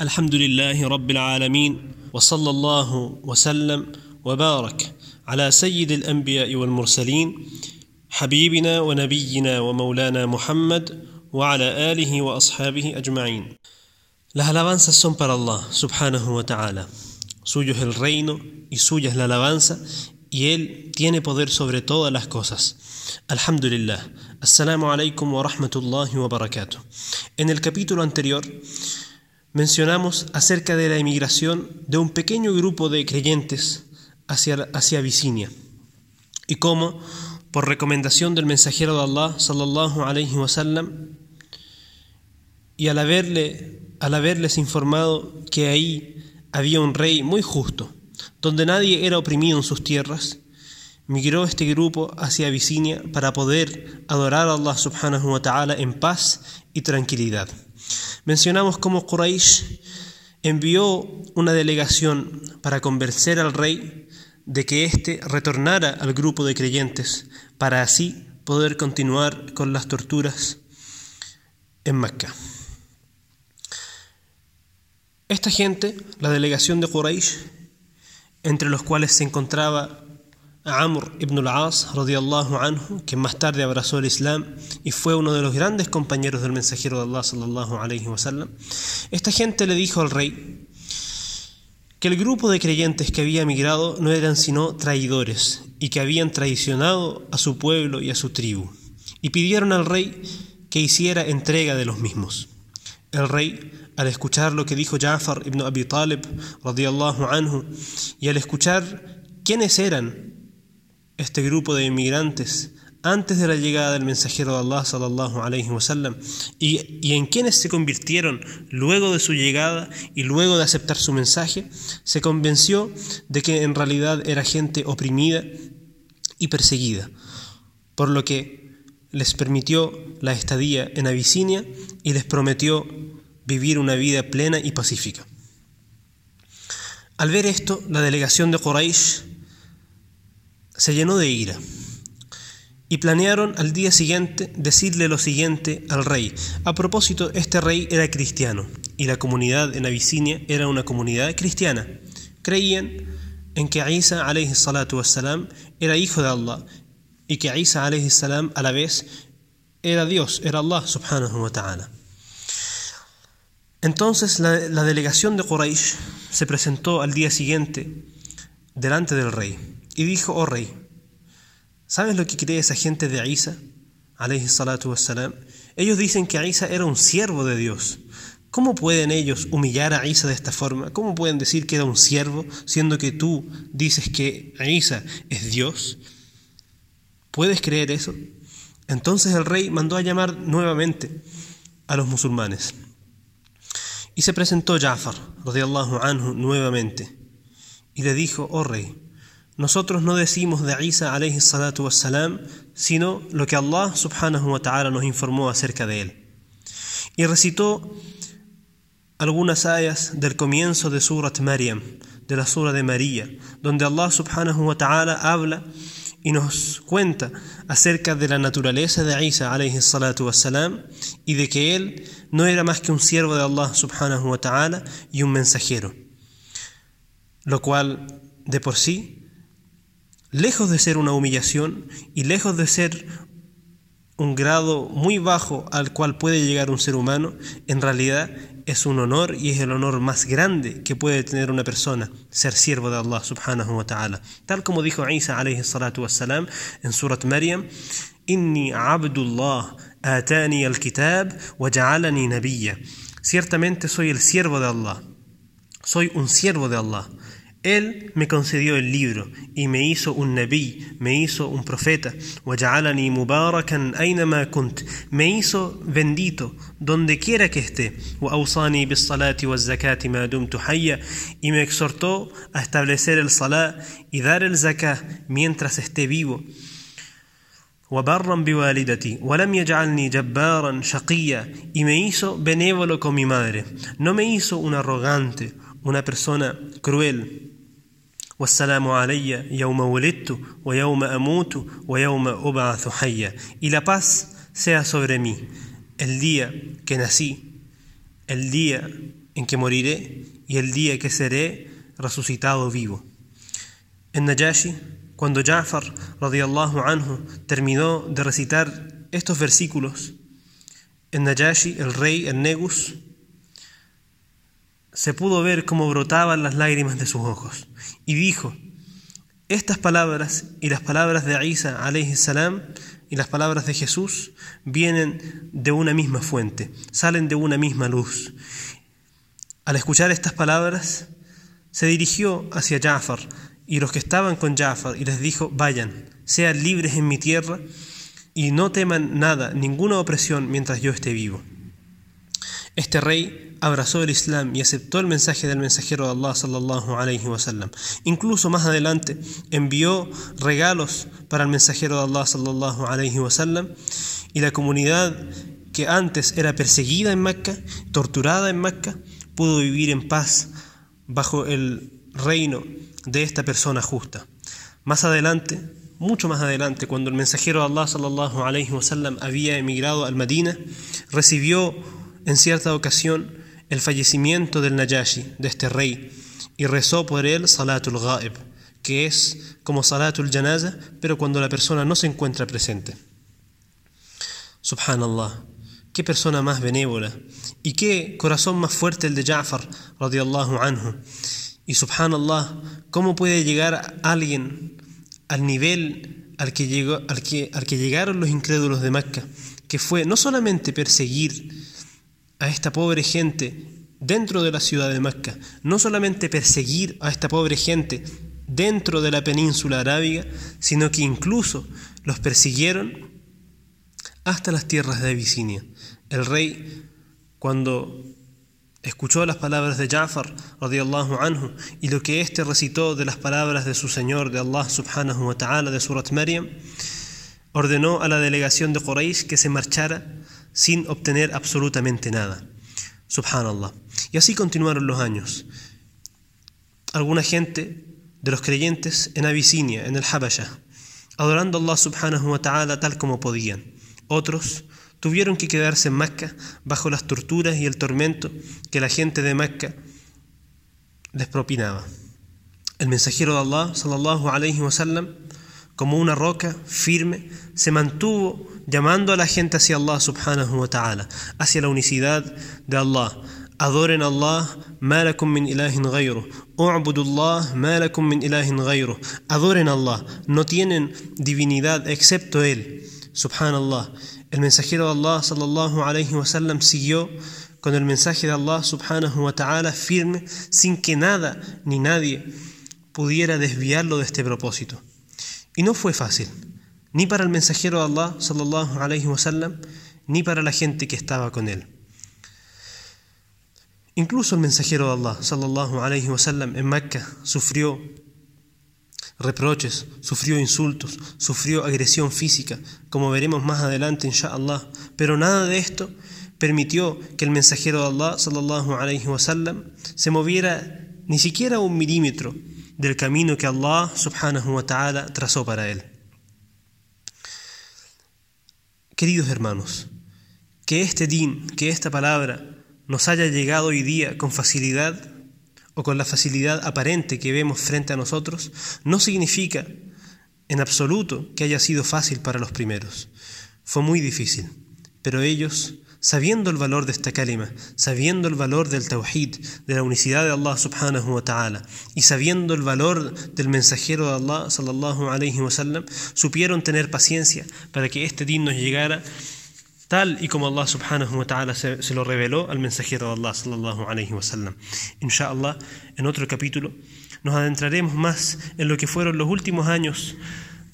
الحمد لله رب العالمين وصلى الله وسلم وبارك على سيد الانبياء والمرسلين حبيبنا ونبينا ومولانا محمد وعلى اله واصحابه اجمعين Las alabanzas son para Allah, subhanahu wa ta'ala. Suyo es el reino y suya es la alabanza, y Él tiene poder sobre todas las cosas. Alhamdulillah. Assalamu alaikum wa rahmatullahi wa barakatuh. En el capítulo anterior mencionamos acerca de la emigración de un pequeño grupo de creyentes hacia, hacia Abisinia y cómo, por recomendación del mensajero de Allah, sallallahu alaihi wasallam, y al, haberle, al haberles informado que ahí había un rey muy justo, donde nadie era oprimido en sus tierras, migró este grupo hacia Abisinia para poder adorar a Allah subhanahu wa ta'ala en paz y tranquilidad. Mencionamos cómo Quraysh envió una delegación para convencer al rey de que éste retornara al grupo de creyentes para así poder continuar con las torturas en Mecca. Esta gente, la delegación de Quraysh, entre los cuales se encontraba Amr ibn al-As, anhu, que más tarde abrazó el Islam y fue uno de los grandes compañeros del mensajero de Allah, sallallahu alayhi wasallam, esta gente le dijo al rey que el grupo de creyentes que había emigrado no eran sino traidores y que habían traicionado a su pueblo y a su tribu, y pidieron al rey que hiciera entrega de los mismos. El rey al escuchar lo que dijo Ja'far ibn Abi Talib radiyallahu anhu y al escuchar quiénes eran este grupo de inmigrantes antes de la llegada del mensajero de Allah sallallahu alayhi y, y en quienes se convirtieron luego de su llegada y luego de aceptar su mensaje, se convenció de que en realidad era gente oprimida y perseguida, por lo que les permitió la estadía en Abisinia y les prometió vivir una vida plena y pacífica. Al ver esto, la delegación de Quraysh se llenó de ira y planearon al día siguiente decirle lo siguiente al rey. A propósito, este rey era cristiano y la comunidad en Abisinia era una comunidad cristiana. Creían en que Isa salatu wassalam, era hijo de Allah y que Isa salam a la vez era Dios, era Allah subhanahu wa ta'ala. Entonces la, delegación de Quraysh se presentó al día siguiente delante del rey y dijo, oh rey, ¿sabes lo que cree esa gente de Isa? Ellos dicen que Isa era un siervo de Dios. ¿Cómo pueden ellos humillar a Isa de esta forma? ¿Cómo pueden decir que era un siervo siendo que tú dices que Isa es Dios? ¿Puedes creer eso? Entonces el rey mandó a llamar nuevamente a los musulmanes. Y se presentó Ja'far, radiallahu anhu, nuevamente, y le dijo, oh rey, nosotros no decimos de Isa alayhi salatu wassalam, sino lo que Allah subhanahu wa ta'ala nos informó acerca de él. Y recitó algunas ayas del comienzo de Surat Maryam, de la Sura de María, donde Allah subhanahu wa ta'ala habla y nos cuenta acerca de la naturaleza de Isa alayhi salatu wassalam y de que él no era más que un siervo de Allah subhanahu wa ta'ala y un mensajero. Lo cual de por sí, lejos de ser una humillación y lejos de ser un grado muy bajo al cual puede llegar un ser humano, en realidad es un honor y es el honor más grande que puede tener una persona, ser siervo de Allah subhanahu wa ta'ala. Tal como dijo Isa alayhi salatu wassalam en Surat Maryam, Inni abdullah atani al-kitab wa ja'alani nabiyya. Ciertamente soy el siervo de Allah. Soy un siervo de Allah. Él me concedió el libro y me hizo un nabi, me hizo un profeta. Me hizo bendito donde quiera que esté. Y me exhortó a establecer el salat y dar el zakah mientras esté vivo. y me hizo benévolo con mi madre no me hizo un arrogante una persona cruel y la paz sea sobre mí el día que nací el día en que moriré y el día que seré resucitado vivo. En Najashi, cuando Ja'far radiallahu anhu terminó de recitar estos versículos, en Najashi, el rey, el Negus, se pudo ver cómo brotaban las lágrimas de sus ojos y dijo, estas palabras y las palabras de Isa salam y las palabras de Jesús vienen de una misma fuente, salen de una misma luz. Al escuchar estas palabras, se dirigió hacia Jafar y los que estaban con Jafar y les dijo, vayan, sean libres en mi tierra y no teman nada, ninguna opresión mientras yo esté vivo. Este rey abrazó el Islam y aceptó el mensaje del mensajero de Allah sallallahu alayhi wasallam. Incluso más adelante envió regalos para el mensajero de Allah sallallahu alayhi wasallam y la comunidad que antes era perseguida en Mecca, torturada en Mecca, pudo vivir en paz bajo el reino de esta persona justa. Más adelante, mucho más adelante, cuando el mensajero de Allah sallallahu alayhi wasallam había emigrado al Medina, recibió en cierta ocasión el fallecimiento del Najashi, de este rey, y rezó por él Salatul Ghaib, que es como Salatul Janaza, pero cuando la persona no se encuentra presente. Subhanallah, qué persona más benévola y qué corazón más fuerte el de Ja'far radiallahu anhu. Y subhanallah, cómo puede llegar alguien al nivel al que, llegó, al que, al que llegaron los incrédulos de Mecca, que fue no solamente perseguir a esta pobre gente dentro de la ciudad de Mecca, no solamente perseguir a esta pobre gente dentro de la península arábiga, sino que incluso los persiguieron hasta las tierras de Abisinia. El rey, cuando escuchó las palabras de Ja'far radiallahu anhu y lo que éste recitó de las palabras de su Señor, de Allah subhanahu wa ta'ala, de Surat Maryam, ordenó a la delegación de Quraysh que se marchara sin obtener absolutamente nada. Subhanallah. Y así continuaron los años. Alguna gente de los creyentes en Abisinia, en el Habasha, adorando a Allah subhanahu wa ta'ala tal como podían. Otros tuvieron que quedarse en Mecca bajo las torturas y el tormento que la gente de Mecca les propinaba. El mensajero de Allah, sallallahu alayhi wa sallam, como una roca firme, se mantuvo llamando a la gente hacia Allah subhanahu wa ta'ala, hacia la unicidad de Allah. Adoren a Allah, ma lakum min ilahin ghayru. Allah, ma lakum min ilahin ghayru. Adoren a Allah, no tienen divinidad excepto Él. Subhanallah. El mensajero de Allah sallallahu alayhi wa sallam siguió con el mensaje de Allah subhanahu wa ta'ala firme sin que nada ni nadie pudiera desviarlo de este propósito. Y no fue fácil, ni para el mensajero de Allah, sallallahu alayhi wasallam, ni para la gente que estaba con él. Incluso el mensajero de Allah, sallallahu alayhi wasallam, en Mecca sufrió reproches, sufrió insultos, sufrió agresión física, como veremos más adelante, inshallah. Pero nada de esto permitió que el mensajero de Allah, sallallahu alayhi wasallam, se moviera ni siquiera un milímetro del camino que Allah subhanahu wa ta'ala trazó para él. Queridos hermanos, que este din, que esta palabra nos haya llegado hoy día con facilidad o con la facilidad aparente que vemos frente a nosotros, no significa en absoluto que haya sido fácil para los primeros. Fue muy difícil, pero ellos sabiendo el valor de esta kalima, sabiendo el valor del tawhid, de la unicidad de Allah subhanahu wa ta'ala, y sabiendo el valor del mensajero de Allah sallallahu alayhi wa sallam, supieron tener paciencia para que este din nos llegara tal y como Allah subhanahu wa ta'ala se, se, lo reveló al mensajero de Allah sallallahu alayhi wa sallam. Inshallah, en otro capítulo nos adentraremos más en lo que fueron los últimos años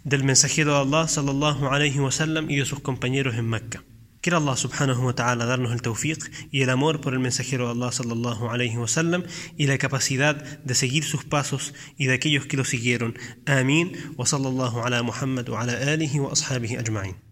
del mensajero de Allah sallallahu alayhi wa sallam y de sus compañeros en Mecca. Quiera Allah subhanahu wa ta'ala darnos el tawfiq y el amor por el mensajero Allah sallallahu alayhi wa sallam y la capacidad de seguir sus pasos y de aquellos que lo siguieron. Amén. Wa sallallahu ala Muhammad wa ala alihi wa ashabihi ajma'in.